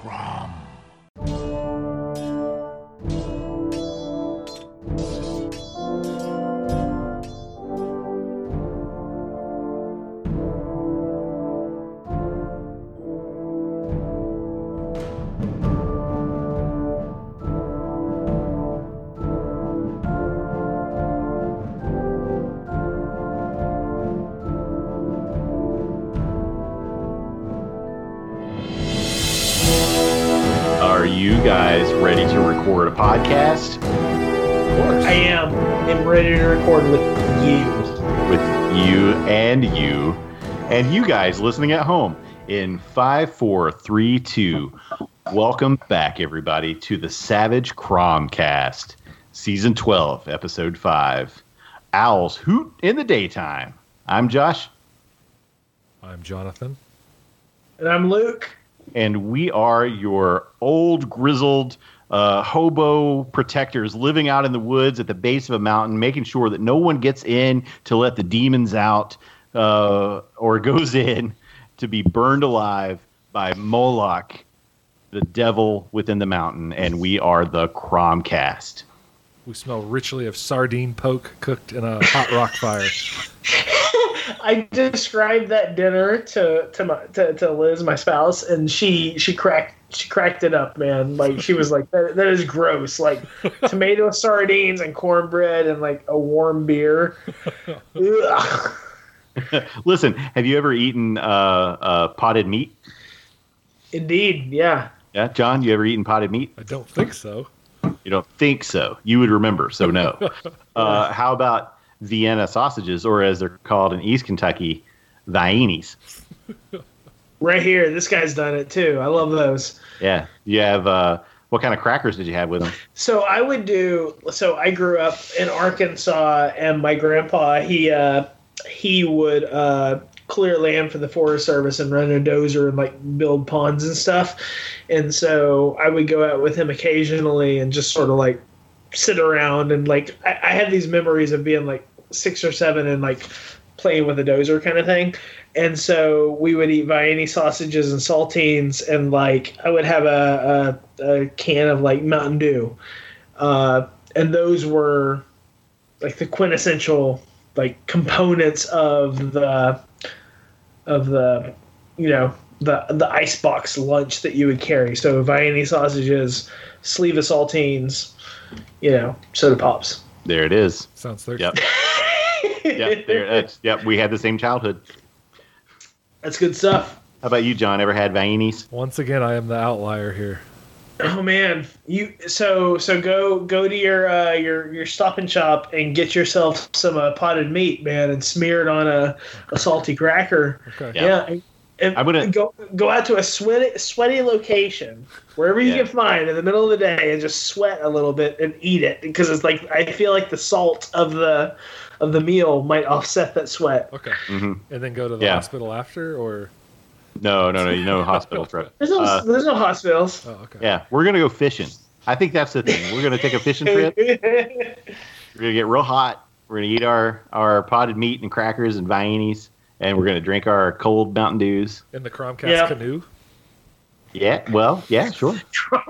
Crom. Record a podcast I am. I'm ready to record with you. with you and you and you guys listening at home in five, four, three, two? Welcome back, everybody, to the Savage Cromcast, Season 12, Episode 5. Owls Hoot in the Daytime. I'm Josh, I'm Jonathan. And I'm Luke. and we are your old grizzled uh, hobo protectors living out in the woods at the base of a mountain, making sure that no one gets in to let the demons out uh, or goes in to be burned alive by Moloch, the devil within the mountain. And we are the Cromcast. We smell richly of sardine poke cooked in a hot rock fire. I described that dinner to to my to, to Liz, my spouse, and she she cracked she cracked it up, man. Like she was like, that, that is gross. Like tomato sardines and cornbread and like a warm beer. Listen, have you ever eaten uh, uh, potted meat? Indeed, yeah. Yeah, John, you ever eaten potted meat? I don't think so. You don't think so. You would remember, so no. uh, how about Vienna sausages, or as they're called in East Kentucky, Viennies? Right here, this guy's done it too. I love those. Yeah. You have, uh, what kind of crackers did you have with them? So I would do. So I grew up in Arkansas, and my grandpa he uh, he would uh, clear land for the Forest Service and run a dozer and like build ponds and stuff. And so I would go out with him occasionally and just sort of like sit around and like I, I had these memories of being like six or seven and like playing with a dozer kind of thing. And so we would eat Viennese sausages and saltines, and like I would have a, a, a can of like Mountain Dew, uh, and those were like the quintessential like components of the of the you know the the icebox lunch that you would carry. So Viennese sausages, sleeve of saltines, you know, soda pops. There it is. Sounds thirsty. Yep. Yep. There, that's, yep. We had the same childhood. That's good stuff. How about you, John? Ever had Viennies? Once again, I am the outlier here. Oh man, you so so go go to your uh, your your stop and shop and get yourself some uh, potted meat, man, and smear it on a, a salty cracker. Okay. Yeah. Yeah, and, and I'm gonna- go go out to a sweaty sweaty location wherever you Yeah. can find in the middle of the day and just sweat a little bit and eat it because it's like I feel like the salt of the of the meal might offset that sweat. Okay. hmm And then go to the Yeah. hospital after, or No, no, no. You know, hospital trip. There's no Uh, there's no hospitals. oh, okay. Yeah, we're gonna go fishing. I think that's the thing. We're gonna take a fishing trip. We're gonna get real hot. We're gonna eat our our potted meat and crackers and Viennies, and we're gonna drink our cold Mountain Dews. In the Cromcast Yeah. canoe. Yeah, well, yeah, sure.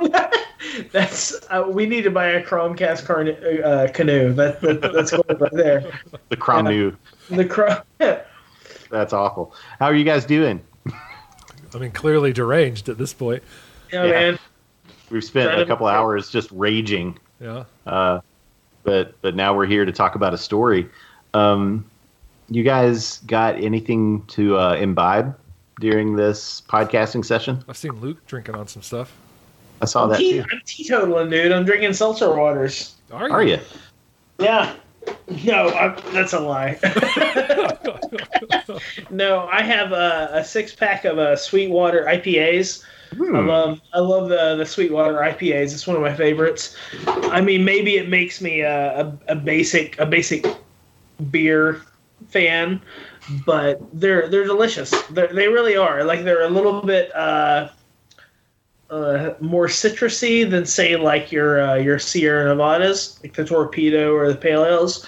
That's uh, we need to buy a Cromcast car, uh, canoe. That, that that's going right there. The Crom Yeah. New. The Chrome. That's awful. How are you guys doing? I mean, clearly deranged at this point. Yeah, Yeah. man. We've spent Trying a to- couple hours just raging, Yeah. uh, but but now we're here to talk about a story. Um, you guys got anything to uh, imbibe during this podcasting session? I've seen Luke drinking on some stuff. I saw that te- too. I'm teetotaling, dude. I'm drinking seltzer waters. Are you? Are you? Yeah. No, I'm, that's a lie. no, I have a, a six pack of uh, Sweetwater IPAs. I Hmm. love I love the the Sweetwater IPAs. It's one of my favorites. I mean, maybe it makes me a, a, a basic a basic beer fan, but they're they're delicious. They're, they really are. Like they're a little bit uh, uh, more citrusy than say like your uh, your Sierra Nevadas, like the Torpedo or the Pale Ales.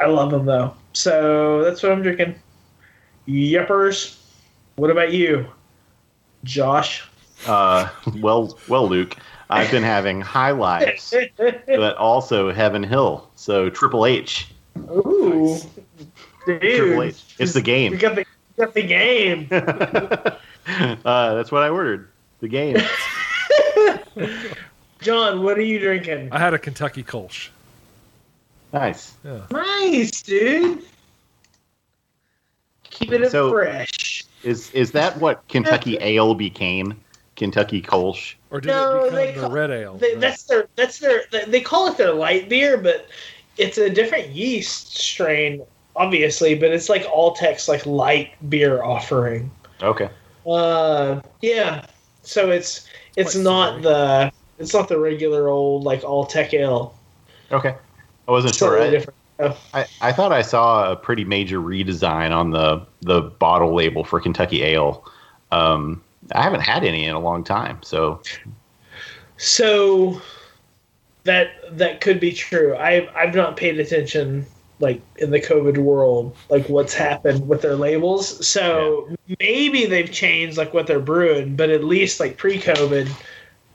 I love them though. So that's what I'm drinking. Yuppers. What about you, Josh? Uh, well, well, Luke, I've been having High Lives, but also Heaven Hill. So Triple H. Ooh, dude, Triple H. It's the You game. got the, you got the game. uh, that's what I ordered. The game. John, what are you drinking? I had a Kentucky Kolsch. Nice. Yeah. Nice, dude. Keep it So- fresh. Is is that what Kentucky Ale became? Kentucky Kolsch. Or did No, it they become the call- red ale? They, that's their. That's their. They call it their light beer, but it's a different yeast strain, obviously. But it's like Alltech's like light beer offering. Okay. Uh, yeah. So it's it's Quite not similar. the it's not the regular old like Alltech ale. Okay. I wasn't It's sure. totally I, different. Oh, I, I thought I saw a pretty major redesign on the the bottle label for Kentucky Ale. Um, I haven't had any in a long time, so So that that could be true. I've I've not paid attention like in the COVID world, like what's happened with their labels. So maybe they've changed like what they're brewing, but at least like pre-COVID,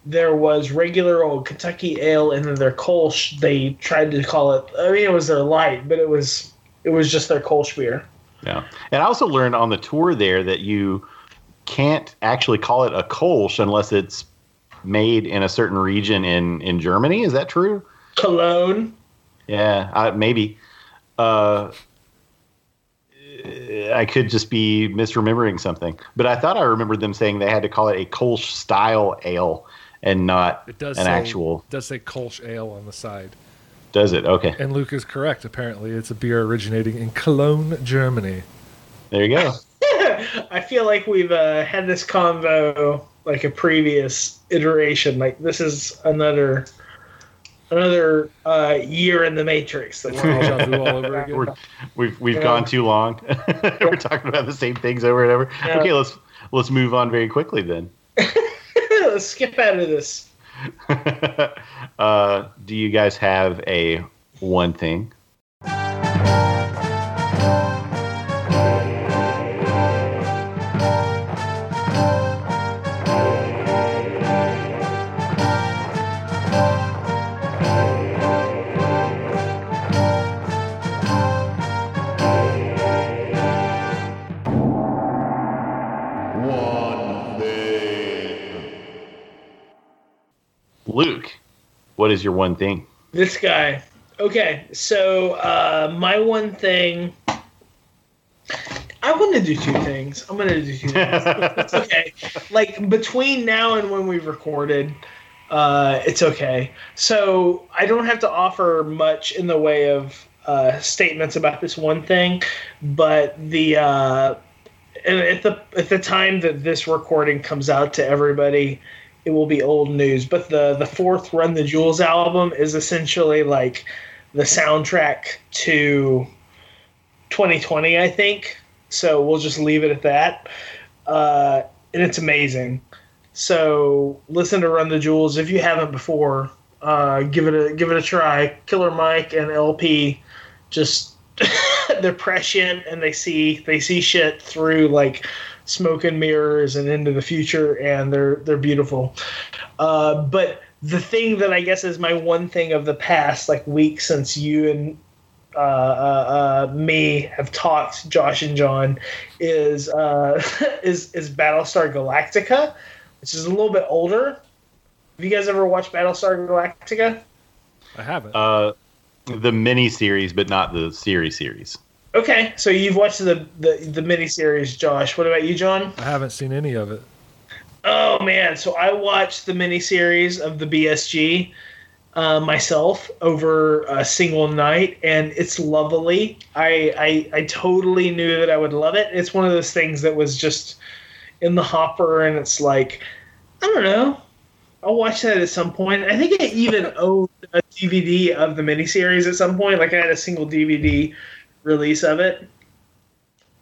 there was regular old Kentucky ale, and then their Kolsch. They tried to call it. I mean, it was their light, but it was it was just their Kolsch beer. yeah. And I also learned on the tour there that you can't actually call it a Kolsch unless it's made in a certain region in in Germany. Is that true? Cologne. Yeah, I, maybe. Uh, I could just be misremembering something, but I thought I remembered them saying they had to call it a Kolsch style ale and not It does an say, actual. does say Kolsch ale on the side. Does it? Okay, And Luke is correct. Apparently, it's a beer originating in Cologne, Germany. there you go. I feel like we've uh, had this convo like a previous iteration. Like this is another another uh, year in the Matrix. That we're all Deja vu all over again. We're, we've we've Yeah. gone too long. we're talking about the same things over and over. Yeah. Okay, let's let's move on very quickly then. Let's skip out of this. uh, do you guys have a one thing? What is your one thing? This guy. Okay, so uh, my one thing. I want to do two things. I'm going to do two things. it's okay. Like between now and when we've recorded, uh, it's okay. So I don't have to offer much in the way of uh, statements about this one thing, but the uh, and at the at the time that this recording comes out to everybody, it will be old news. But the the fourth Run the Jewels album is essentially like the soundtrack to 2020, I think. So we'll just leave it at that. Uh, and it's amazing. So listen to Run the Jewels if you haven't before. Uh, give it a give it a try. Killer Mike and LP, just they're prescient and they see they see shit through like smoke and mirrors and into the future, and they're they're beautiful. Uh, but the thing that I guess is my one thing of the past like week since you and uh, uh, uh, me have talked, Josh and John, is uh, is is Battlestar Galactica, which is a little bit older. Have you guys ever watched Battlestar Galactica? I haven't. Uh, the mini series, but not the series series. Okay, so you've watched the the the miniseries, Josh. What about you, John? I haven't seen any of it. Oh man, so I watched the miniseries of the BSG uh, myself over a single night, and it's lovely. I, I I totally knew that I would love it. It's one of those things that was just in the hopper, and it's like I don't know. I'll watch that at some point. I think I even owned a DVD of the miniseries at some point. Like I had a single DVD release of it,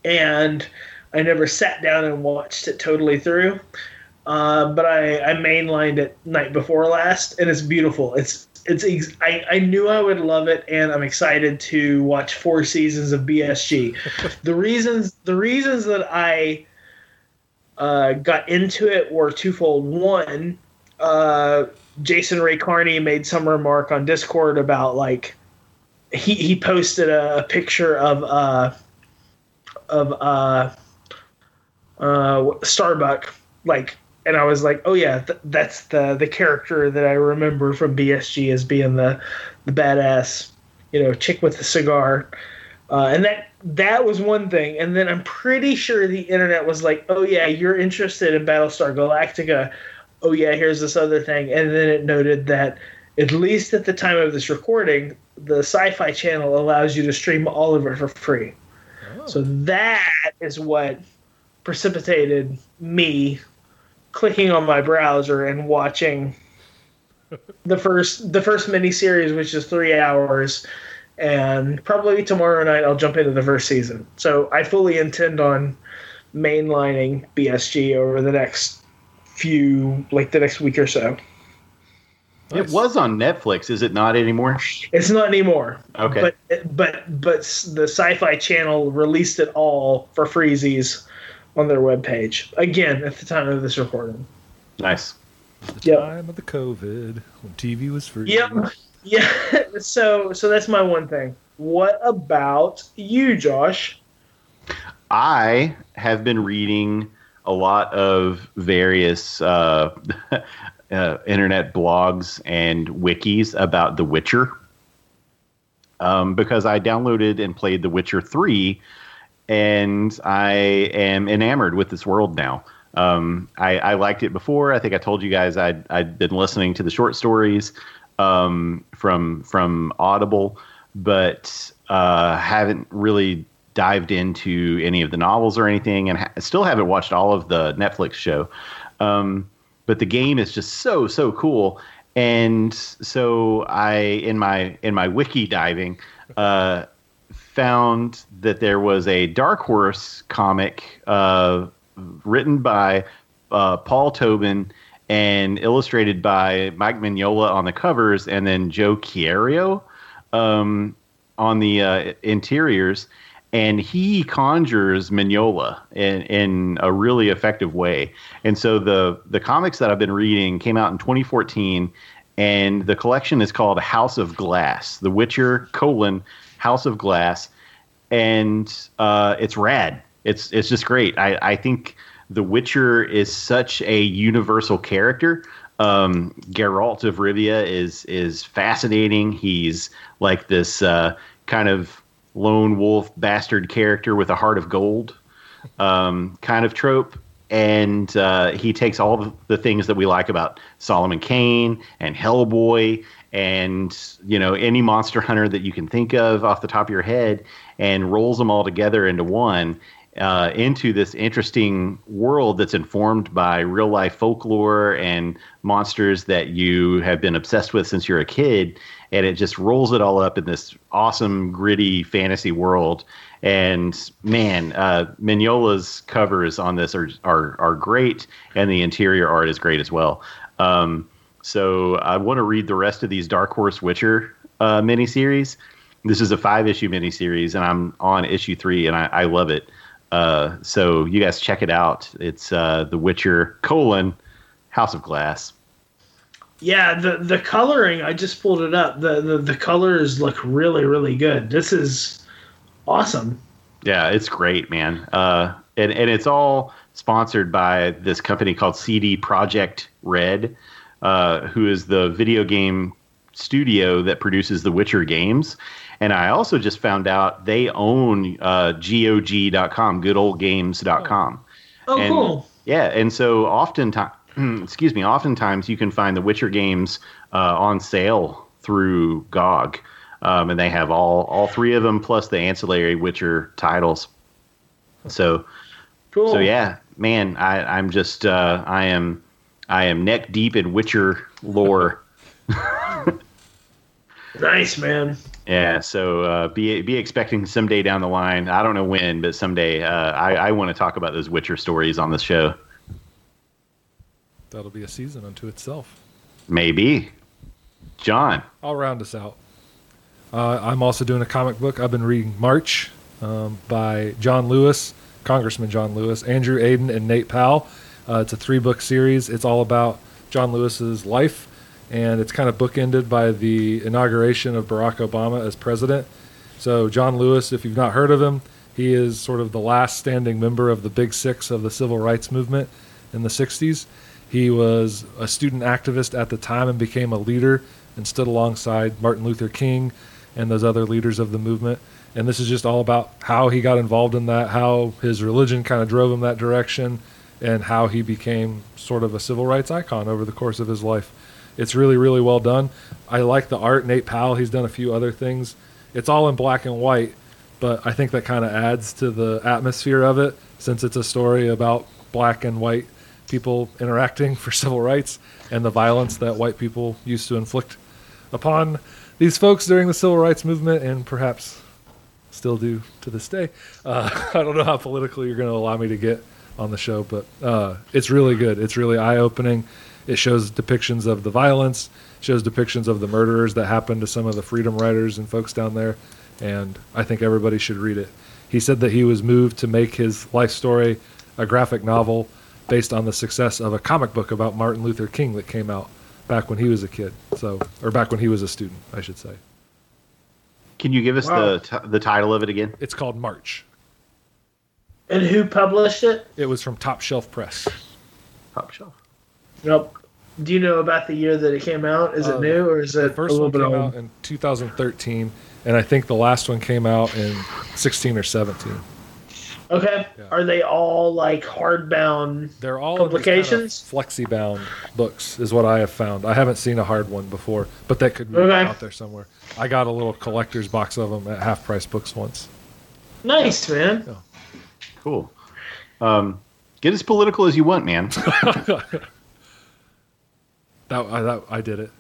and I never sat down and watched it totally through. Uh, but I, I mainlined it night before last, and it's beautiful. It's it's ex- I, I knew I would love it, and I'm excited to watch four seasons of BSG. the reasons the reasons that I uh, got into it were twofold. One, uh, Jason Ray Carney made some remark on Discord about like he he posted a, picture of uh of uh uh Starbuck like and I was like, oh yeah, th- that's the the character that I remember from BSG as being the the badass, you know, chick with the cigar. Uh, and that that was one thing. And then I'm pretty sure the internet was like, oh yeah, you're interested in Battlestar Galactica. Oh yeah, here's this other thing. And then it noted that at least at the time of this recording, the Sci-Fi Channel allows you to stream all of it for free. Oh. So that is what precipitated me clicking on my browser and watching the first the first miniseries, which is three hours, and probably tomorrow night I'll jump into the first season. So I fully intend on mainlining BSG over the next few, like the next week or so. Nice. It was on Netflix, is it not anymore? It's not anymore. Okay. But but but the Sci-Fi Channel released it all for freezies on their webpage. Again, at the time of this recording. Nice. The yep. time of the COVID when TV was free. Yep. Yeah. so so that's my one thing. What about you, Josh? I have been reading a lot of various uh, uh, internet blogs and wikis about The Witcher. Um, because I downloaded and played The Witcher 3 and I am enamored with this world now. Um, I, I, liked it before. I think I told you guys I'd, I'd been listening to the short stories um, from from Audible, but uh, haven't really dived into any of the novels or anything, and ha- still haven't watched all of the Netflix show. Um, but the game is just so so cool, and so I in my in my wiki diving. Uh, found that there was a Dark Horse comic uh, written by uh, Paul Tobin and illustrated by Mike Mignola on the covers, and then Joe Querio um, on the uh, interiors. And he conjures Mignola in, in a really effective way. And so the the comics that I've been reading came out in 2014, and the collection is called House of Glass: The Witcher colon House of Glass, and uh, it's rad. It's it's just great. I, I think The Witcher is such a universal character. Um, Geralt of Rivia is is fascinating. He's like this uh, kind of lone wolf bastard character with a heart of gold um, kind of trope. And uh, he takes all the things that we like about Solomon Kane and Hellboy and you know any monster hunter that you can think of off the top of your head and rolls them all together into one uh, into this interesting world that's informed by real life folklore and monsters that you have been obsessed with since you're a kid and it just rolls it all up in this awesome gritty fantasy world and man uh, mignola's covers on this are, are are great and the interior art is great as well um, so I want to read the rest of these Dark Horse Witcher uh, miniseries. This is a five issue miniseries, and I'm on issue three, and I, I love it. Uh, so you guys check it out. It's uh, The Witcher colon House of Glass. Yeah, the the coloring I just pulled it up. The, the the colors look really really good. This is awesome. Yeah, it's great, man. Uh, and and it's all sponsored by this company called CD Projekt Red uh, who is the video game studio that produces the Witcher games. And I also just found out they own uh, GOG.com, goodoldgames.com. Oh, and, cool. Yeah, and so oftentimes, excuse me, oftentimes you can find the Witcher games uh, on sale through GOG. Um, and they have all all three of them plus the ancillary Witcher titles. So, cool. So yeah, man, I, I'm just uh, I am I am neck deep in Witcher lore. nice, man. Yeah, so uh, be be expecting someday down the line. I don't know when, but someday uh, I, I want to talk about those Witcher stories on the show. That'll be a season unto itself. Maybe. John. I'll round us out. Uh, I'm also doing a comic book. I've been reading March um, by John Lewis Congressman John Lewis, Andrew Aydin, and Nate Powell. Uh, it's a three book series. It's all about John Lewis's life, and it's kind of bookended by the inauguration of Barack Obama as president. So, John Lewis, if you've not heard of him, he is sort of the last standing member of the Big Six of the civil rights movement in the 60s. He was a student activist at the time and became a leader and stood alongside Martin Luther King and those other leaders of the movement. And this is just all about how he got involved in that, how his religion kind of drove him that direction, and how he became sort of a civil rights icon over the course of his life. It's really, really well done. I like the art. Nate Powell, he's done a few other things. It's all in black and white, but I think that kind of adds to the atmosphere of it since it's a story about black and white people interacting for civil rights and the violence that white people used to inflict upon these folks during the civil rights movement and perhaps still do to this day. Uh, I don't know how political you're going to allow me to get on the show, but uh, it's really good. It's really eye opening. It shows depictions of the violence, shows depictions of the murderers that happened to some of the freedom riders and folks down there, and I think everybody should read it. He said that he was moved to make his life story a graphic novel based on the success of a comic book about Martin Luther King that came out back when he was a kid. So, or back when he was a student, I should say. Can you give us Wow. the t- the title of it again? It's called March. And who published it? It was from Top Shelf Press. Top shelf. Nope. Do you know about the year that it came out? Is Uh, it new or is it The a first little one bit came old? out in 2013, and I think the last one came out in 16 or 17. Okay. Yeah. Are they all like hardbound? They're all Publications? kind of flexi-bound books, is what I have found. I haven't seen a hard one before, but that could be Okay. out there somewhere. I got a little collector's box of them at Half Price Books once. Nice, man. Cool. Um, get as political as you want, man. That I, that I did it.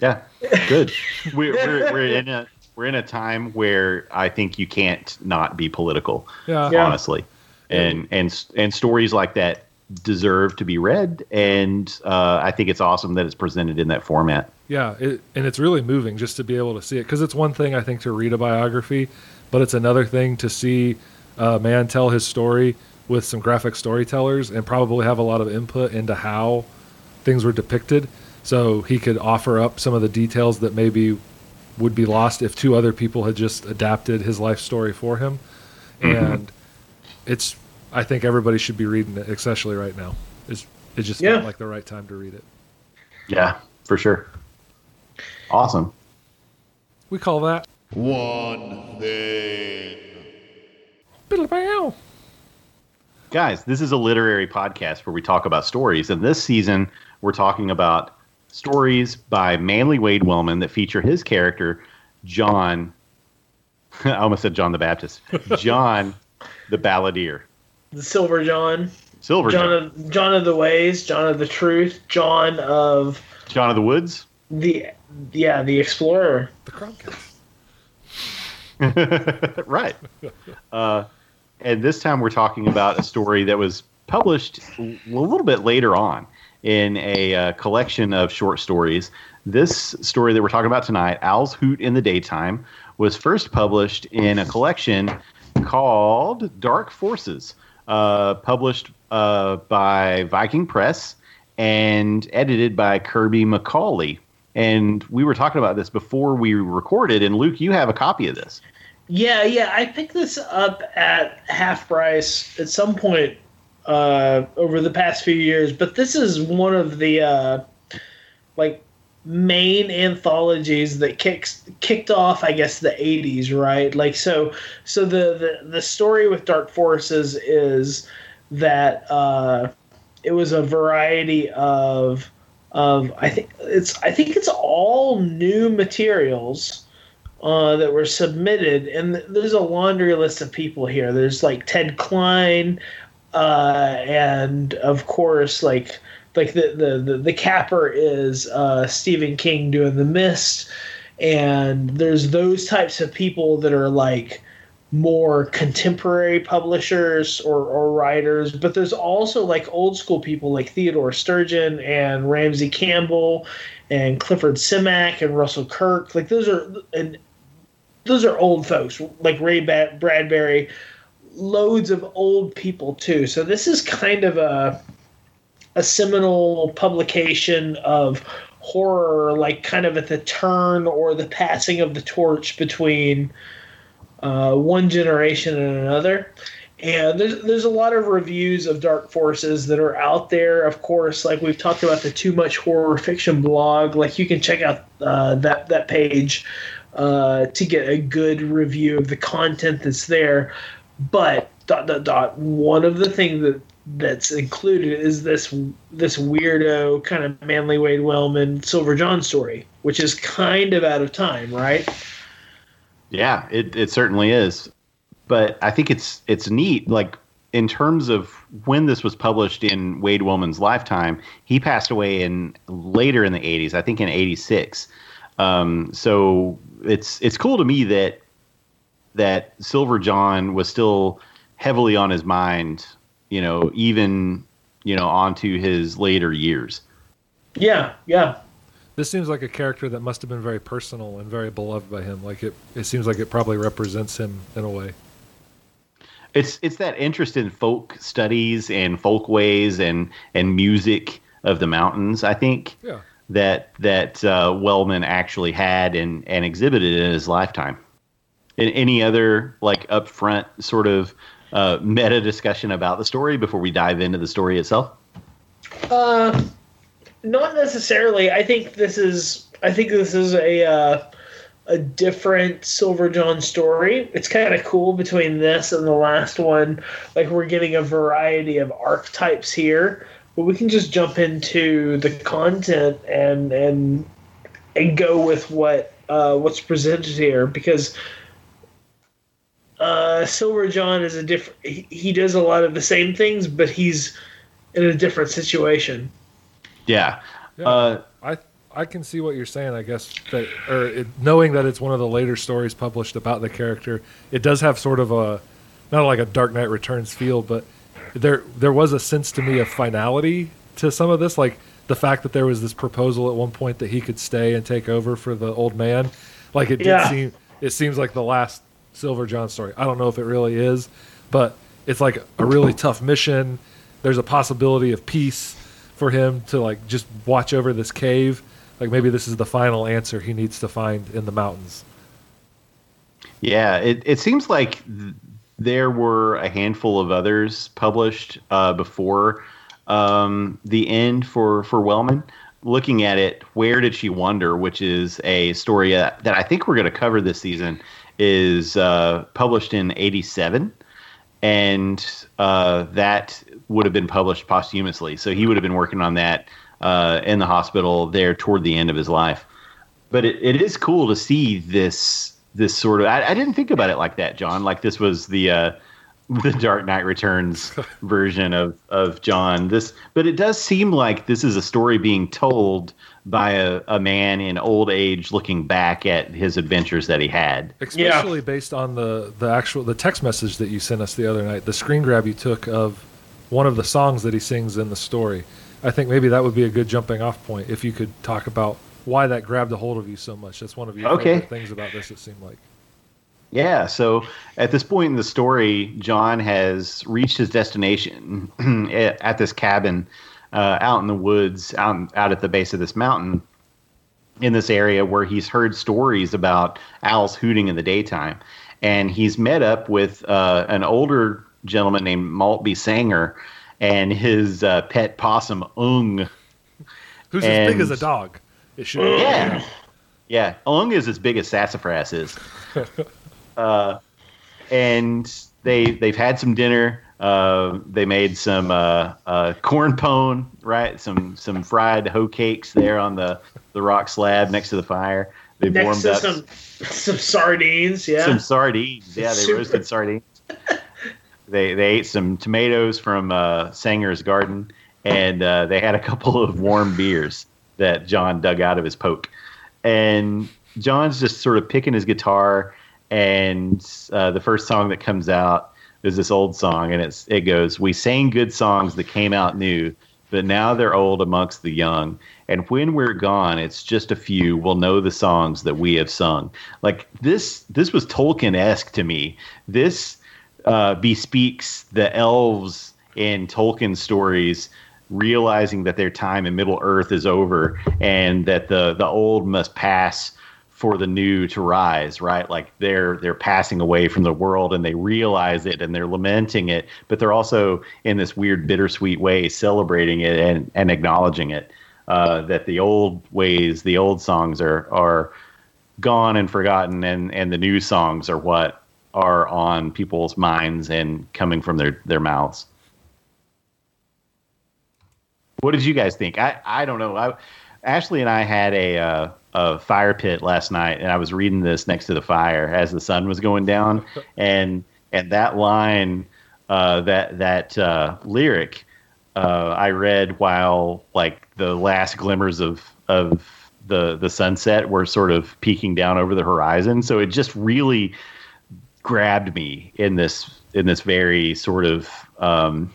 Yeah, good. We're, we're, we're in a we're in a time where I think you can't not be political, Yeah. Yeah. honestly, and and and stories like that deserve to be read, and uh, I think it's awesome that it's presented in that format. Yeah, it, and it's really moving just to be able to see it because it's one thing I think to read a biography, but it's another thing to see a man tell his story with some graphic storytellers and probably have a lot of input into how things were depicted, so he could offer up some of the details that maybe would be lost if two other people had just adapted his life story for him, mm-hmm. and it's I think everybody should be reading it, especially right now. It's, it just Yeah. felt like the right time to read it. Yeah, for sure. Awesome. We call that. One thing. Biddle-bow. Guys, this is a literary podcast where we talk about stories, and this season we're talking about stories by Manly Wade Wellman that feature his character, John. I almost said John the Baptist. John the Balladeer. The Silver John. Silver John John. of John of the Ways, John of the Truth, John of John of the Woods. the yeah, the Explorer. The Cromcast. right. Uh, and this time we're talking about a story that was published a little bit later on in a uh, collection of short stories. This story that we're talking about tonight, Owl's Hoot in the Daytime, was first published in a collection called Dark Forces, uh, published uh, by Viking Press and edited by Kirby McCauley. And we were talking about this before we recorded, and Luke, you have a copy of this. Yeah, yeah. I picked this up at half price at some point uh, over the past few years, but this is one of the uh, like main anthologies that kicks kicked off, I guess, the '80s, right? Like so, so the the, the story with Dark Forces is that uh, it was a variety of of I think it's I think it's all new materials uh, that were submitted, and th- there's a laundry list of people here. There's like Ted Klein, uh, and of course, like like the the the, the capper is uh, Stephen King doing The Mist, and there's those types of people that are like more contemporary publishers or, or writers, but there's also like old school people like Theodore Sturgeon and Ramsey Campbell and Clifford Simak and Russell Kirk. Like those are and those are old folks like Ray Bradbury. Loads of old people too. So this is kind of a a seminal publication of horror, like kind of at the turn or the passing of the torch between uh, one generation and another. And there's there's a lot of reviews of Dark Forces that are out there. Of course, like we've talked about the Too Much Horror Fiction blog. Like you can check out uh, that that page uh, to get a good review of the content that's there. But dot dot dot. One of the things that that's included is this this weirdo kind of manly Wade Wellman Silver John story, which is kind of out of time, right? Yeah, it, it certainly is. But I think it's it's neat. Like in terms of when this was published in Wade Wellman's lifetime, he passed away in later in the '80s. I think in '86. Um, so it's it's cool to me that that Silver John was still heavily on his mind. You know, even you know onto his later years. Yeah, yeah. This seems like a character that must have been very personal and very beloved by him. Like it, it seems like it probably represents him in a way. It's it's that interest in folk studies and folk ways and and music of the mountains. I think Yeah. that that uh, Wellman actually had and and exhibited in his lifetime. In any other like upfront sort of uh, meta discussion about the story before we dive into the story itself? Uh, not necessarily. I think this is. I think this is a uh, a different Silver John story. It's kind of cool between this and the last one. Like we're getting a variety of archetypes here, but we can just jump into the content and and and go with what uh, what's presented here because uh, Silver John is a different. He, he does a lot of the same things, but he's in a different situation. Yeah. Yeah. Uh, I I can see what you're saying. I guess that, or it, knowing that it's one of the later stories published about the character, it does have sort of a not like a Dark Knight Returns feel, but there there was a sense to me of finality to some of this, like the fact that there was this proposal at one point that he could stay and take over for the old man. Like it did Yeah. seem, it seems like the last Silver John story. I don't know if it really is, but it's like a really tough mission. There's a possibility of peace for him to like just watch over this cave. Like maybe this is the final answer he needs to find in the mountains. Yeah, it, it seems like th- there were a handful of others published uh, before um, the end for, for Wellman. Looking at it, Where Did She Wander, which is a story uh, that I think we're going to cover this season, is uh, published in 87. And uh, that would have been published posthumously. So he would have been working on that uh, in the hospital there toward the end of his life but it, it is cool to see this this sort of I, I didn't think about it like that john like this was the uh the dark knight returns version of of john this but it does seem like this is a story being told by a, a man in old age looking back at his adventures that he had Especially based on the the actual the text message that you sent us the other night, the screen grab you took of one of the songs that he sings in the story. I think maybe that would be a good jumping off point if you could talk about why that grabbed a hold of you so much. That's one of your Okay. favorite things about this. It seemed like. Yeah, so at this point in the story, John has reached his destination at at this cabin uh, out in the woods, out out at the base of this mountain, in this area where he's heard stories about owls hooting in the daytime, and he's met up with uh, an older gentleman named Maltby Sanger and his uh, pet possum Ung. Who's as big as a dog? It should. Yeah. Yeah, Ung is as big as Sassafras is. uh, and they they've had some dinner. Uh, they made some uh, uh, corn pone, right? Some some fried hoe cakes there on the, the rock slab next to the fire. They Next warmed up some some sardines, yeah. some sardines. Yeah, they Super. roasted sardines. they they ate some tomatoes from uh, Sanger's garden, and uh, they had a couple of warm beers that John dug out of his poke. And John's just sort of picking his guitar, and uh, the first song that comes out is this old song, and it's it goes, "We sang good songs that came out new." But now they're old amongst the young. And when we're gone, it's just a few will know the songs that we have sung. Like this, this was Tolkien esque to me. This, uh, bespeaks the elves in Tolkien stories realizing that their time in Middle Earth is over and that the the old must pass for the new to rise right? Like they're they're passing away from the world and they realize it and they're lamenting it but they're also in this weird bittersweet way celebrating it and and acknowledging it uh, that the old ways the old songs are are gone and forgotten and and the new songs are what are on people's minds and coming from their their mouths. What did you guys think? I i don't know. I ashley and i had a uh, a fire pit last night and i was reading this next to the fire as the sun was going down and and that line uh that that uh lyric uh i read while like the last glimmers of of the the sunset were sort of peeking down over the horizon. So it just really grabbed me in this in this very sort of um,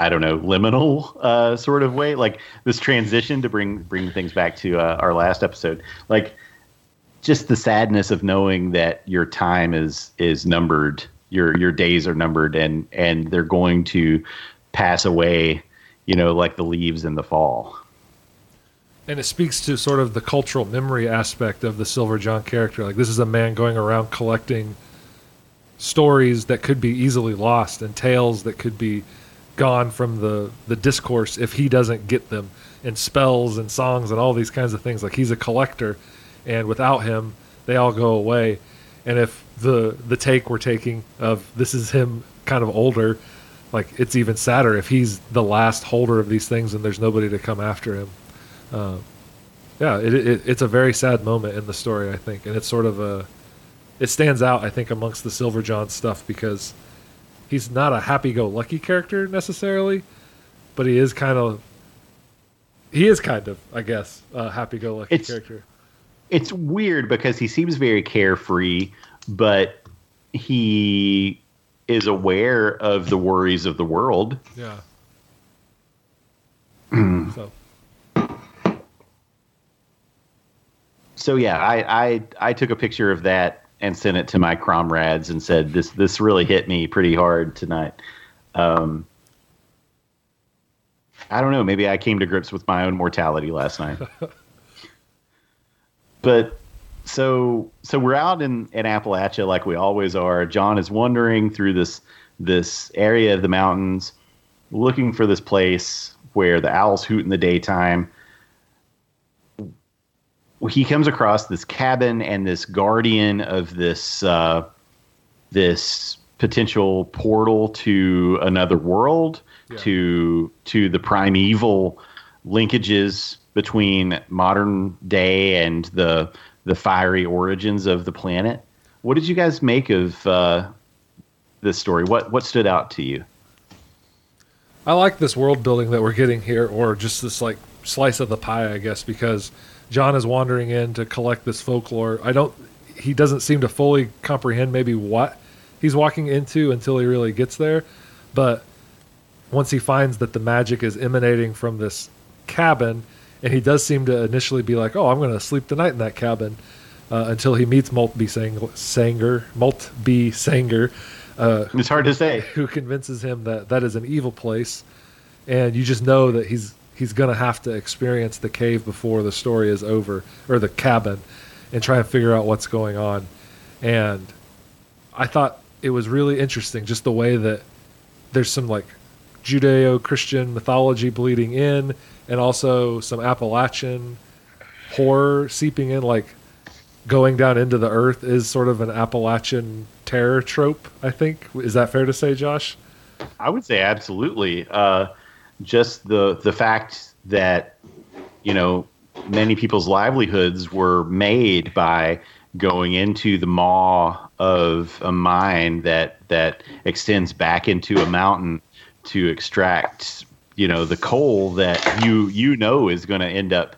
I don't know liminal uh, sort of way, like this transition to bring bring things back to uh, our last episode, like just the sadness of knowing that your time is is numbered, your your days are numbered, and and they're going to pass away, you know, like the leaves in the fall and it speaks to sort of the cultural memory aspect of the Silver John character. Like this is a man going around collecting stories that could be easily lost and tales that could be gone from the the discourse if he doesn't get them and spells and songs and all these kinds of things. Like he's a collector and without him they all go away. And if the the take we're taking of this is him kind of older like it's even sadder if he's the last holder of these things and there's nobody to come after him. Uh, yeah, it, it, it's a very sad moment in the story, I think, and it's sort of a it stands out, I think, amongst the Silver John stuff because he's not a happy-go-lucky character necessarily, but he is kind of he is kind of, I guess, a happy-go-lucky it's, character. It's weird because he seems very carefree, but he is aware of the worries of the world. Yeah. so so yeah, I, I I took a picture of that and sent it to my comrades and said this this really hit me pretty hard tonight. Um, I don't know. Maybe I came to grips with my own mortality last night. but so so we're out in, in Appalachia like we always are. John is wandering through this this area of the mountains, looking for this place where the owls hoot in the daytime he comes across this cabin and this guardian of this uh, this potential portal to another world yeah. to to the primeval linkages between modern day and the the fiery origins of the planet. What did you guys make of uh, this story? What what stood out to you? I like this world building that we're getting here, or just this like slice of the pie, I guess, because John is wandering in to collect this folklore. I don't. He doesn't seem to fully comprehend maybe what he's walking into until he really gets there. But once he finds that the magic is emanating from this cabin, and he does seem to initially be like, "Oh, I'm going to sleep the night in that cabin," uh, until he meets Maltby Sanger, Maltby Sanger. Uh, it's hard to say. Who convinces him that that is an evil place, and you just know that he's he's going to have to experience the cave before the story is over, or the cabin, and try and figure out what's going on. And I thought it was really interesting, just the way that there's some like Judeo Christian mythology bleeding in, and also some Appalachian horror seeping in, like going down into the earth is sort of an Appalachian terror trope, I think. Is that fair to say, Josh? I would say absolutely. Uh, just the the fact that you know many people's livelihoods were made by going into the maw of a mine that that extends back into a mountain to extract you know the coal that you you know is going to end up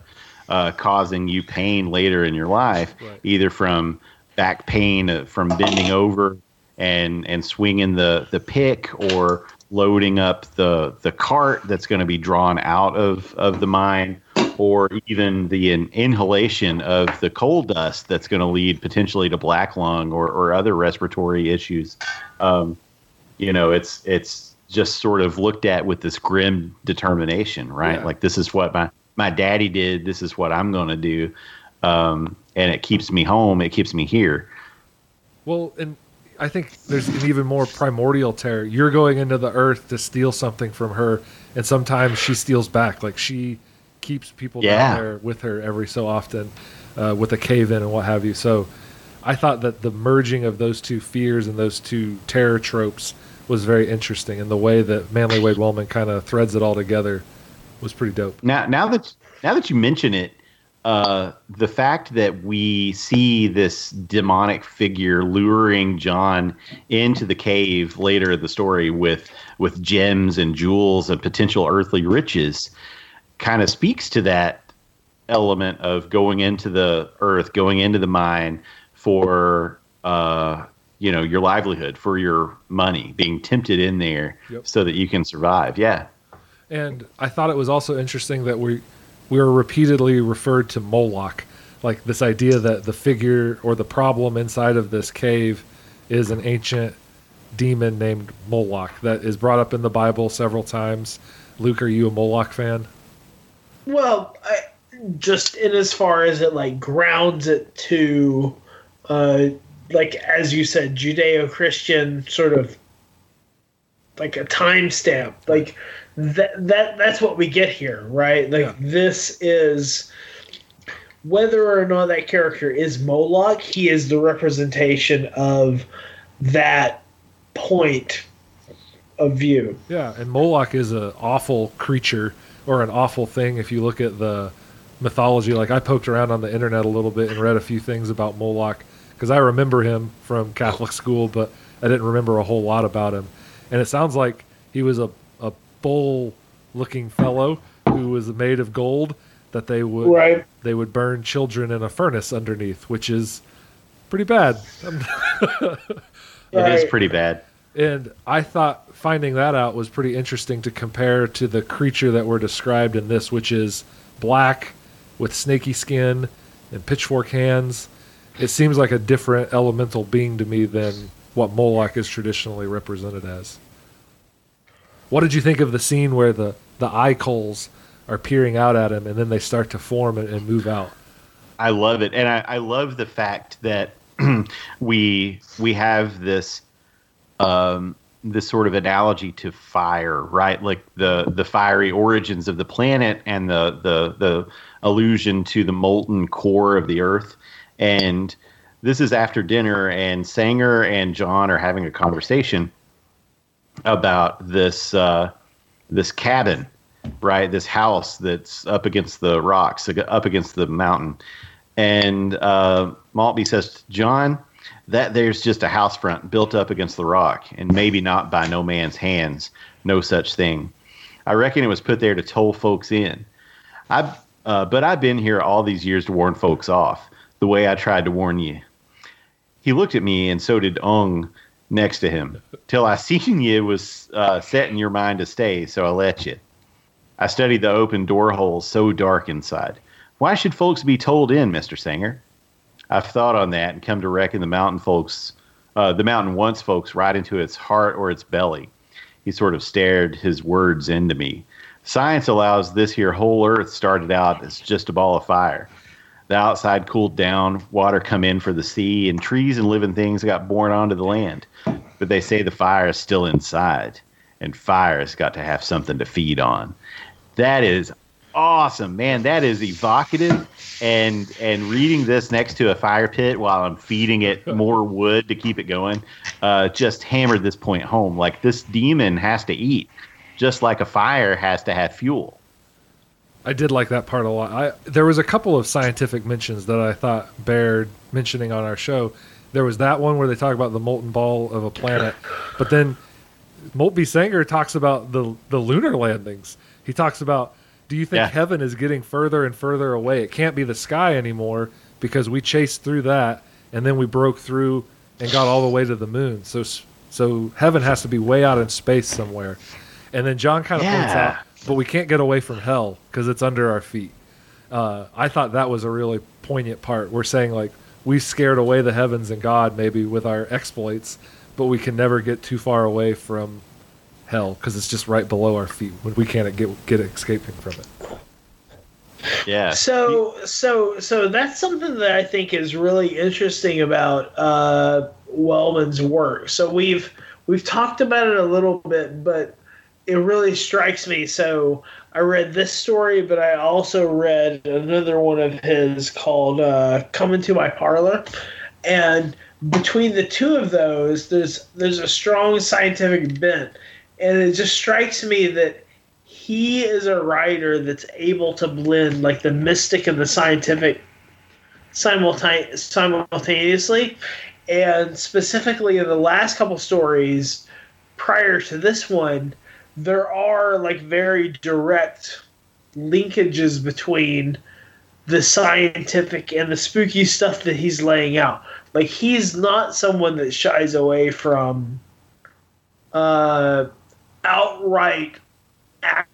uh, causing you pain later in your life right. either from back pain uh, from bending over and and swinging the the pick or loading up the the cart that's going to be drawn out of of the mine or even the in- inhalation of the coal dust that's going to lead potentially to black lung or, or other respiratory issues. Um, you know, it's it's just sort of looked at with this grim determination, right? Yeah. Like this is what my my daddy did. This is what I'm going to do, um, and it keeps me home. It keeps me here. Well, and I think there's an even more primordial terror. You're going into the earth to steal something from her, and sometimes she steals back. Like she keeps people Yeah. down there with her every so often, uh, with a cave in and what have you. So I thought that the merging of those two fears and those two terror tropes was very interesting, and the way that Manly Wade Wellman kind of threads it all together was pretty dope. Now, now that now that you mention it, uh, the fact that we see this demonic figure luring John into the cave later in the story with with gems and jewels and potential earthly riches, kind of speaks to that element of going into the earth, going into the mine for uh, you know your livelihood, for your money, being tempted in there Yep. so that you can survive. Yeah. And I thought it was also interesting that we we were repeatedly referred to Moloch, like this idea that the figure or the problem inside of this cave is an ancient demon named Moloch that is brought up in the Bible several times. Luke, are you a Moloch fan? Well, I, just in as far as it like grounds it to, uh, like as you said, Judeo-Christian sort of like a timestamp. Like that that that's what we get here, right? Like Yeah. this is whether or not that character is Moloch, he is the representation of that point of view. Yeah, and Moloch is an awful creature or an awful thing if you look at the mythology. Like I poked around on the internet a little bit and read a few things about Moloch because I remember him from Catholic school, but I didn't remember a whole lot about him. And it sounds like he was a, a bull looking fellow who was made of gold that they would Right. they would burn children in a furnace underneath, which is pretty bad. It is Right. pretty bad. And I thought finding that out was pretty interesting to compare to the creature that were described in this, which is black with snaky skin and pitchfork hands. It seems like a different elemental being to me than what Moloch is traditionally represented as. What did you think of the scene where the, the eye coals are peering out at him and then they start to form and, and move out? I love it, and I, I love the fact that we we have this um, this sort of analogy to fire, right? Like the the fiery origins of the planet and the the the allusion to the molten core of the earth. And this is after dinner, and Sanger and John are having a conversation about this uh, this cabin, right? This house that's up against the rocks, up against the mountain. And uh, Maltby says, John, that there's just a house front built up against the rock, and maybe not by no man's hands, no such thing. I reckon it was put there to toll folks in. I, uh, but I've been here all these years to warn folks off, the way I tried to warn you. He looked at me, and so did Ung next to him, till I seen you was uh, setting your mind to stay, so I let you. I studied the open door holes so dark inside. Why should folks be tolled in, Mister Sanger? I've thought on that and come to reckon the mountain folks, uh, the mountain wants folks right into its heart or its belly. He sort of stared his words into me. Science allows this here whole earth started out as just a ball of fire. The outside cooled down, water come in for the sea, and trees and living things got born onto the land. But they say the fire is still inside, and fire's got to have something to feed on. That is awesome, man. That is evocative. And and reading this next to a fire pit while I'm feeding it more wood to keep it going, uh, just hammered this point home. Like this demon has to eat, just like a fire has to have fuel. I did like that part a lot. I there was a couple of scientific mentions that I thought bared mentioning on our show. There was that one where they talk about the molten ball of a planet, but then Maltby Sanger talks about the the lunar landings. He talks about, do you think Yeah. heaven is getting further and further away? It can't be the sky anymore because we chased through that and then we broke through and got all the way to the moon. So so heaven has to be way out in space somewhere. And then John kind of points out, but we can't get away from hell because it's under our feet. uh, I thought that was a really poignant part. We're saying like we scared away the heavens and God maybe with our exploits, but we can never get too far away from hell because it's just right below our feet when we can't get get escaping from it. Yeah. So so so that's something that I think is really interesting about uh, Wellman's work. So we've we've talked about it a little bit, but it really strikes me. So I read this story, but I also read another one of his called uh, "Come Into My Parlor," and between the two of those, there's there's a strong scientific bent, and it just strikes me that he is a writer that's able to blend like the mystic and the scientific simultaneously. And specifically in the last couple stories prior to this one there are like very direct linkages between the scientific and the spooky stuff that he's laying out like he's not someone that shies away from uh outright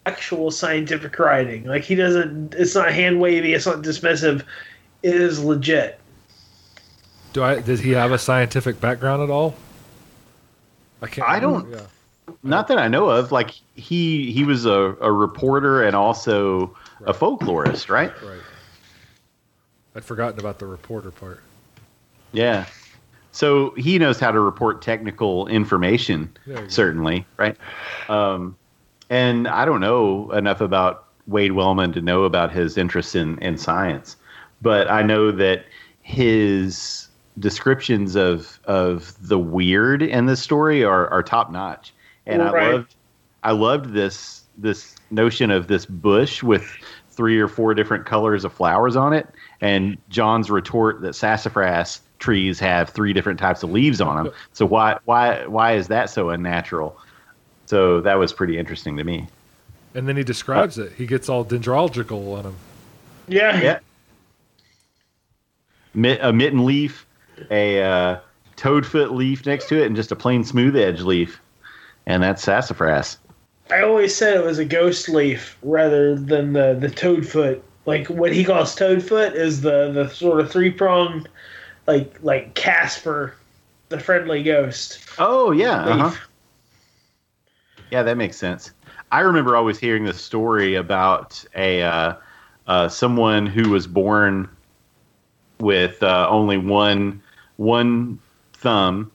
actual scientific writing. Like he doesn't. It's not hand wavy. It's not dismissive. It is legit. Do I? Does he have a scientific background at all? I can't. I don't- Yeah. Not that I know of. Like he he was a, a reporter and also a folklorist, right? Right. I'd forgotten about the reporter part. Yeah. So he knows how to report technical information, you go. certainly, right? Um, and I don't know enough about Wade Wellman to know about his interest in, in science, but I know that his descriptions of of the weird in this story are, are top notch, and I loved I loved this this notion of this bush with three or four different colors of flowers on it, and John's retort that sassafras trees have three different types of leaves on them. So why why why is that so unnatural? So that was pretty interesting to me. And then he describes it. He gets all dendrological on him. Yeah. Yeah. Mit, a mitten leaf, a uh, toadfoot leaf next to it, and just a plain smooth edge leaf, and that's sassafras. I always said it was a ghost leaf rather than the the toadfoot. Like what he calls toadfoot is the the sort of three pronged, like like Casper, the friendly ghost. Oh yeah, uh-huh. yeah, that makes sense. I remember always hearing this story about a uh, uh, someone who was born with uh, only one one thumb,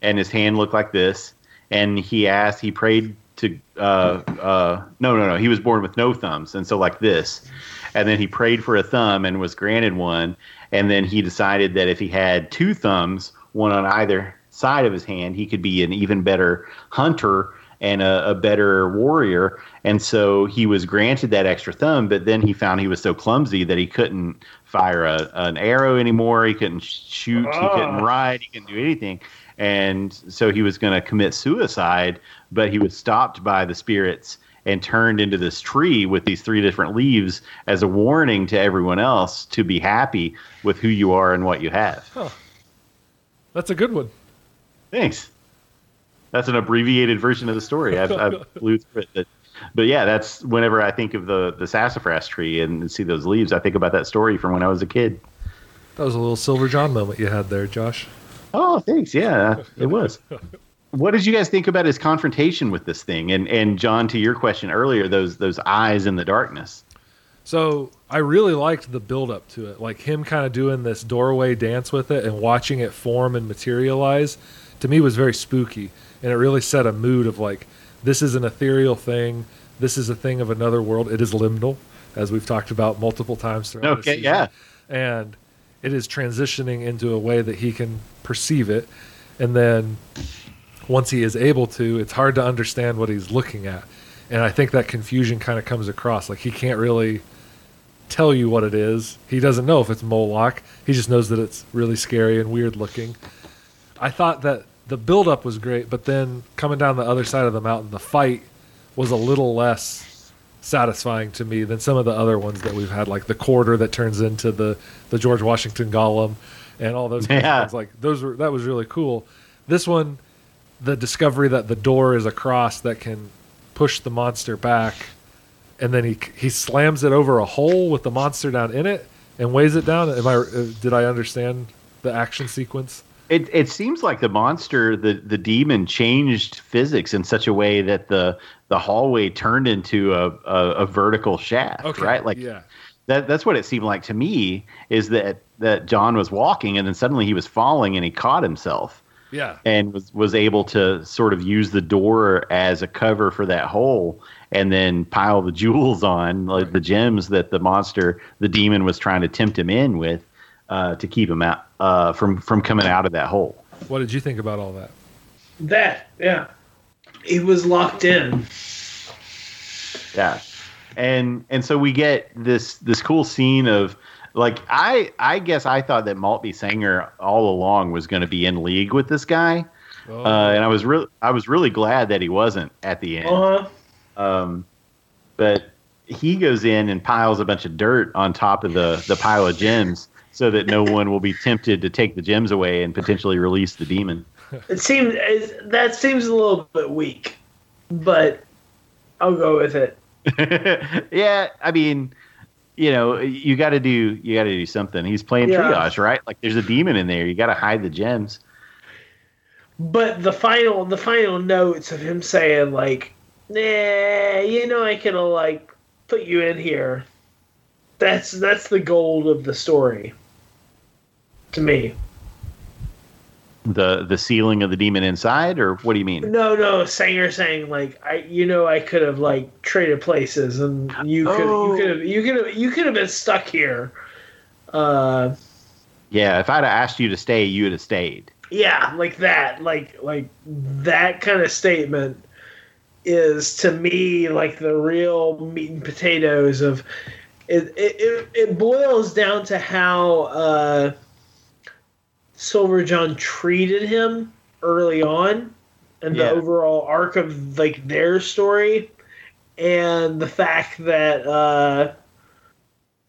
and his hand looked like this. And he asked, he prayed to, uh, uh, no, no, no, he was born with no thumbs, and so like this. And then he prayed for a thumb and was granted one. And then he decided that if he had two thumbs, one on either side of his hand, he could be an even better hunter and a, a better warrior. And so he was granted that extra thumb, but then he found he was so clumsy that he couldn't fire a, an arrow anymore. He couldn't shoot. He couldn't Ah. ride. He couldn't do anything. And so he was going to commit suicide, but he was stopped by the spirits and turned into this tree with these three different leaves as a warning to everyone else to be happy with who you are and what you have. That's a good one. Thanks. That's an abbreviated version of the story. I've, I've flew through it. But, but yeah, that's whenever I think of the, the sassafras tree and see those leaves, I think about that story from when I was a kid. That was a little Silver John moment you had there, Josh. Oh, thanks. Yeah, it was. What did you guys think about his confrontation with this thing? And and John, to your question earlier, those those eyes in the darkness. So I really liked the build up to it, like him kind of doing this doorway dance with it and watching it form and materialize. To me, was very spooky, and it really set a mood of like, this is an ethereal thing. This is a thing of another world. It is liminal, as we've talked about multiple times throughout. this Okay, yeah. and it is transitioning into a way that he can perceive it, and then once he is able to, it's hard to understand what he's looking at. And I think that confusion kind of comes across. Like he can't really tell you what it is. He doesn't know if it's Moloch. He just knows that it's really scary and weird looking. I thought that the buildup was great, but then coming down the other side of the mountain, the fight was a little less satisfying to me than some of the other ones that we've had, like the quarter that turns into the, the George Washington golem and all those Yeah. things. Like those were that was really cool. This one, the discovery that the door is across that can push the monster back and then he he slams it over a hole with the monster down in it and weighs it down. Am I? uh, Did I understand the action sequence? It it seems like the monster, the the demon, changed physics in such a way that the the hallway turned into a a, a vertical shaft, Okay, right? Like yeah. that that's what it seemed like to me. Is that that John was walking and then suddenly he was falling and he caught himself Yeah. and was was able to sort of use the door as a cover for that hole and then pile the jewels on like Right. the gems that the monster the demon was trying to tempt him in with uh, to keep him out uh, from from coming out of that hole What did you think about all that? That, yeah. He was locked in. yeah and and so we get this this cool scene of like i i guess i thought that maltby sanger all along was going to be in league with this guy Oh, uh, and i was really i was really glad that he wasn't at the end Uh huh. Um, but he goes in and piles a bunch of dirt on top of the, the pile of gems so that no one will be tempted to take the gems away and potentially release the demon. It seems that seems a little bit weak, but I'll go with it. yeah, I mean, you know, you got to do you got to do something. He's playing Yeah. triage, right? Like there's a demon in there. You got to hide the gems. But the final the final notes of him saying like, "Nah, you know I have like put you in here." That's that's the gold of the story. To me. The the sealing of the demon inside, or what do you mean? No, no, Sanger saying like I you know I could have like traded places and you could Oh. you could have you could have you could have been stuck here. Uh Yeah, if I'd have asked you to stay, you would have stayed. yeah, like that. Like like that kind of statement is to me like the real meat and potatoes of it it, it, it boils down to how uh Silver John treated him early on and Yeah. the overall arc of like their story and the fact that uh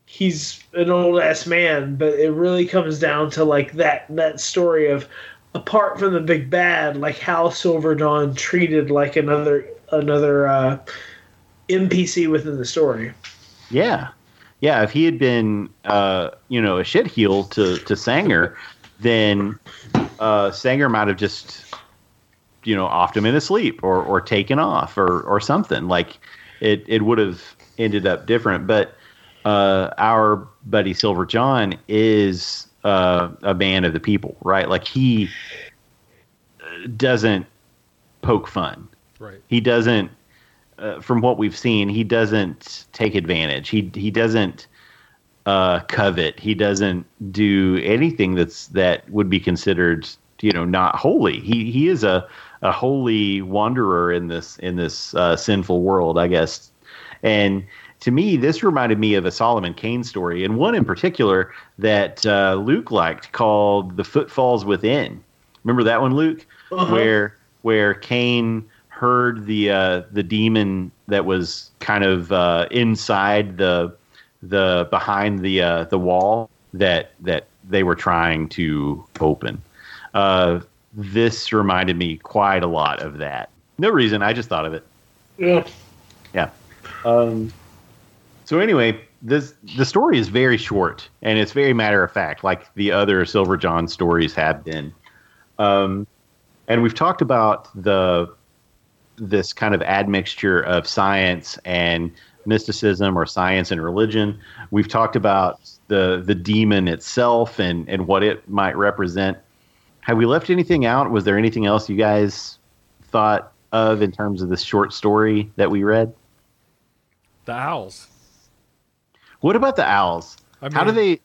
he's an old ass man, but it really comes down to like that that story of apart from the big bad, like how Silver John treated like another another uh, NPC within the story. Yeah, yeah. If he had been, uh, you know, a shit heel to to Sanger, then uh, Sanger might have just, you know, offed him in his sleep or or taken off or or something. Like it it would have ended up different. But uh, our buddy Silver John is uh, a man of the people, right? Like he doesn't poke fun right. he doesn't uh, from what we've seen he doesn't take advantage he he doesn't uh, covet. He doesn't do anything that's that would be considered you know not holy. He he is a a holy wanderer in this in this uh, sinful world i guess. And to me this reminded me of a solomon kane story and one in particular that uh, luke liked called the footfalls within. Remember that one luke? Uh-huh. where where Kane heard the uh, the demon that was kind of uh, inside the the behind the uh, the wall that that they were trying to open. Uh, this reminded me quite a lot of that. No reason, I just thought of it. Yeah. Yeah. Um, so anyway, this the story is very short and it's very matter of fact, like the other Silver John stories have been. Um, and we've talked about the this kind of admixture of science and mysticism or science and religion. We've talked about the the demon itself and and what it might represent. Have we left anything out? Was there anything else you guys thought of in terms of this short story that we read? The owls. What about the owls? I How do they?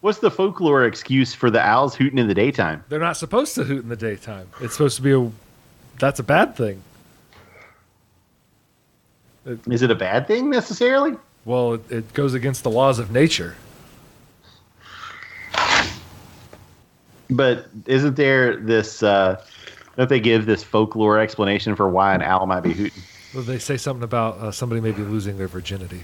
What's the folklore excuse for the owls hooting in the daytime? They're not supposed to hoot in the daytime. It's supposed to be a. That's a bad thing. Is it a bad thing necessarily? Well, it, it goes against the laws of nature. But isn't there this? Uh, don't they give this folklore explanation for why an owl might be hooting? Well, They say something about uh, somebody maybe losing their virginity,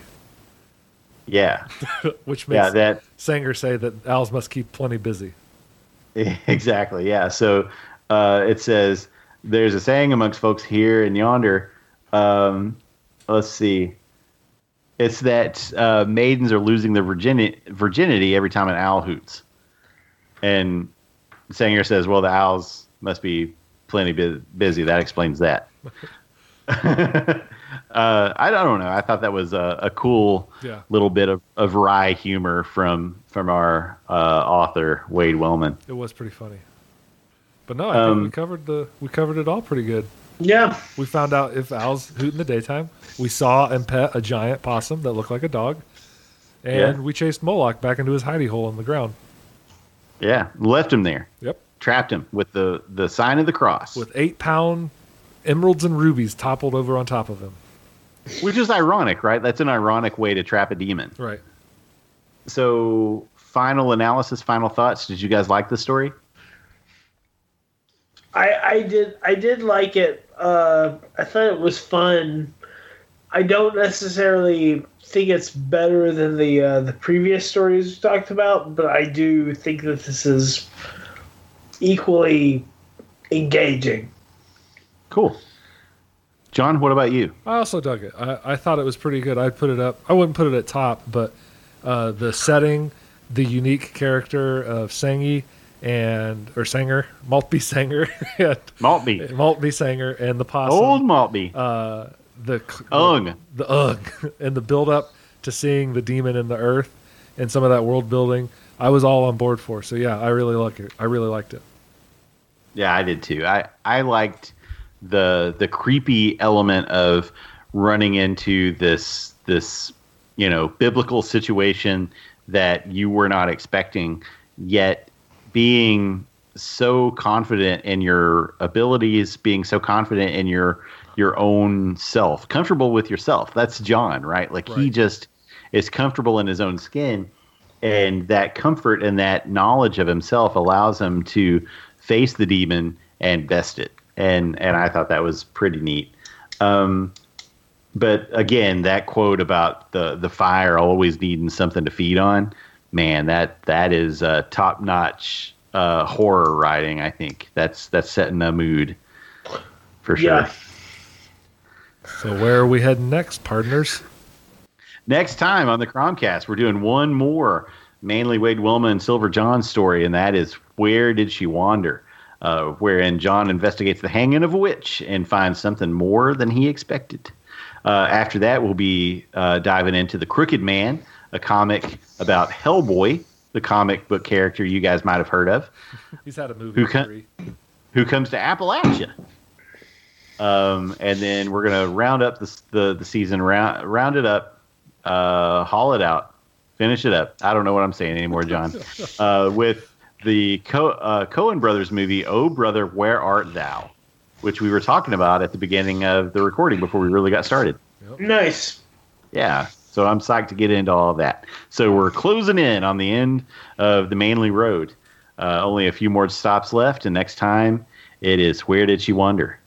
Yeah, which makes yeah, that Sanger say that owls must keep plenty busy. exactly. Yeah. So uh, it says there's a saying amongst folks here and yonder. Um, let's see. It's that uh, maidens are losing their virginity, virginity every time an owl hoots. And Sanger says, well, the owls must be plenty bu- busy. That explains that. uh, I don't know. I thought that was a, a cool Yeah. little bit of, of wry humor from from our uh, author Wade Wellman. It was pretty funny. But no, I think we Um, covered the we covered it all pretty good. Yeah. We found out if owls hoot in the daytime. We saw and pet a giant possum that looked like a dog. And Yeah. we chased Moloch back into his hidey hole in the ground. Yeah, left him there, Yep. trapped him with the the sign of the cross, With eight pound emeralds and rubies toppled over on top of him. which is ironic, right? That's an ironic way to trap a demon. Right. So, final analysis, final thoughts. Did you guys like the story? I, I did I did like it. Uh, I thought it was fun. I don't necessarily think it's better than the uh, the previous stories we talked about, but I do think that this is equally engaging. Cool. John, what about you? I also dug it. I, I thought it was pretty good. I'd put it up. I wouldn't put it at top, but uh, the setting, the unique character of Sangi and or Sanger, Maltby Sanger, and Maltby. Maltby Sanger, and the possum. Old Maltby. uh, the Ung. the ugh, and the build up to seeing the demon in the earth and some of that world building. I was all on board for. So yeah, I really like it. I really liked it. Yeah, I did too. I, I liked the the creepy element of running into this this you know biblical situation that you were not expecting, yet being so confident in your abilities, being so confident in your your own self, comfortable with yourself. That's John, right? Like he just is comfortable in his own skin and that comfort and that knowledge of himself allows him to face the demon and best it and and i thought that was pretty neat um but again that quote about the the fire always needing something to feed on man that that is uh top notch uh horror writing i think that's that's setting a mood for sure Yeah. So where are we heading next, partners? Next time on the Cromcast, we're doing one more Manly Wade Wellman and Silver John story, and that is Where Did She Wander? Uh, wherein John investigates the hanging of a witch and finds something more than he expected. Uh, after that, we'll be uh, diving into The Crooked Man, a comic about Hellboy, the comic book character you guys might have heard of He's had a movie. Who or can- three. who comes to Appalachia. Um, and then we're gonna round up the the, the season, round round it up, uh, haul it out, finish it up. I don't know what I'm saying anymore, John. Uh, with the Co- uh, Coen brothers movie, "Oh Brother, Where Art Thou," which we were talking about at the beginning of the recording before we really got started. Nice. Yeah. So I'm psyched to get into all of that. So we're closing in on the end of the Manly Road. Uh, only a few more stops left, and next time it is Where Did She Wander?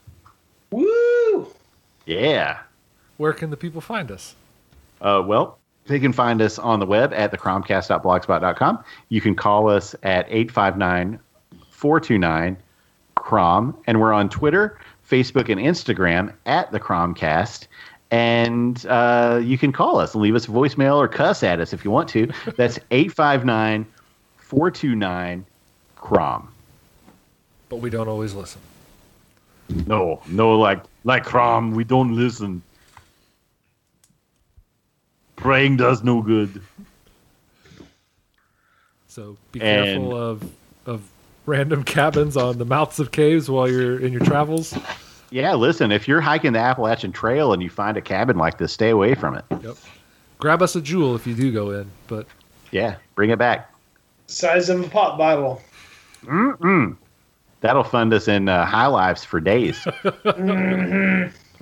Woo! Yeah. Where can the people find us? Uh, well, they can find us on the web at thecromcast.blogspot.com. You can call us at 859 429 Crom, and we're on Twitter, Facebook, and Instagram at the Cromcast. And uh, you can call us and leave us a voicemail or cuss at us if you want to. That's 859 429 Crom. But we don't always listen. No, no, like like Crom, we don't listen. Praying does no good. So be And- careful of of random cabins on the mouths of caves while you're in your travels. Yeah, listen, if you're hiking the Appalachian Trail and you find a cabin like this, stay away from it. Yep. Grab us a jewel if you do go in, but Yeah, bring it back. Size of a pop bottle. Mm-mm. That'll fund us in uh, high lives for days.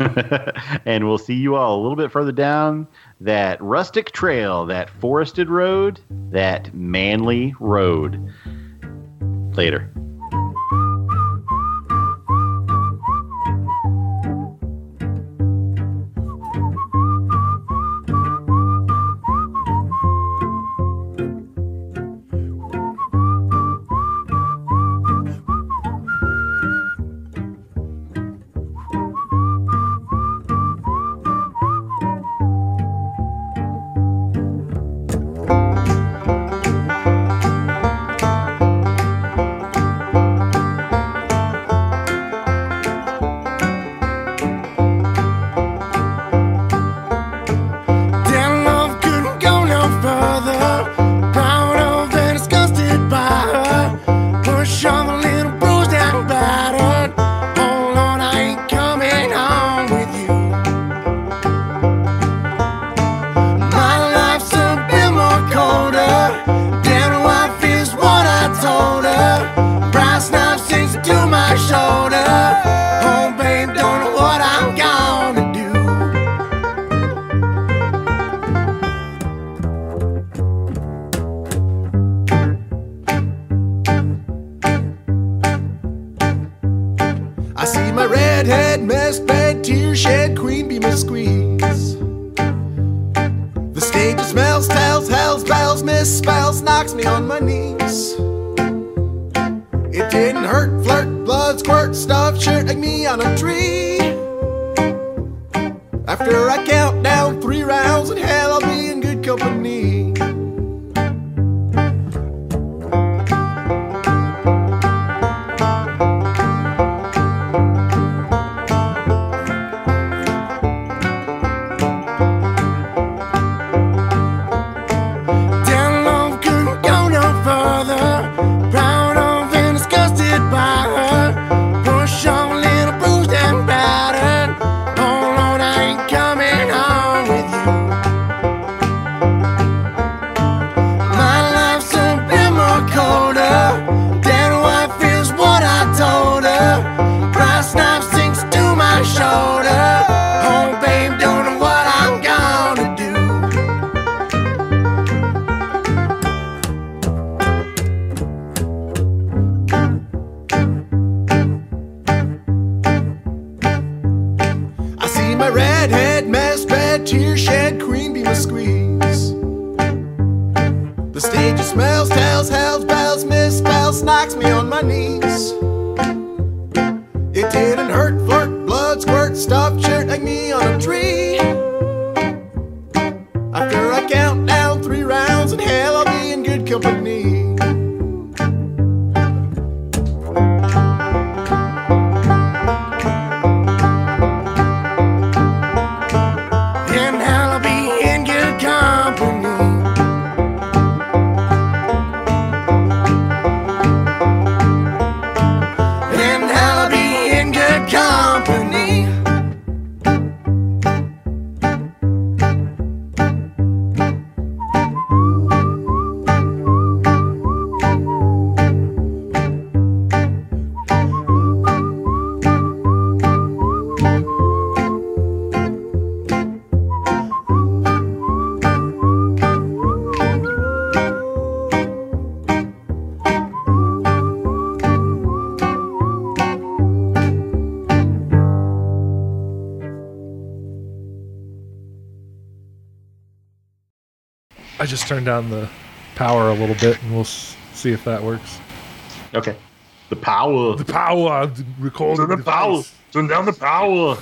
and we'll see you all a little bit further down that rustic trail, that forested road, that manly road. Later. turn down the power a little bit, and we'll s- see if that works. Okay. The power. The power. Recording. Turn the power. Turn down the power.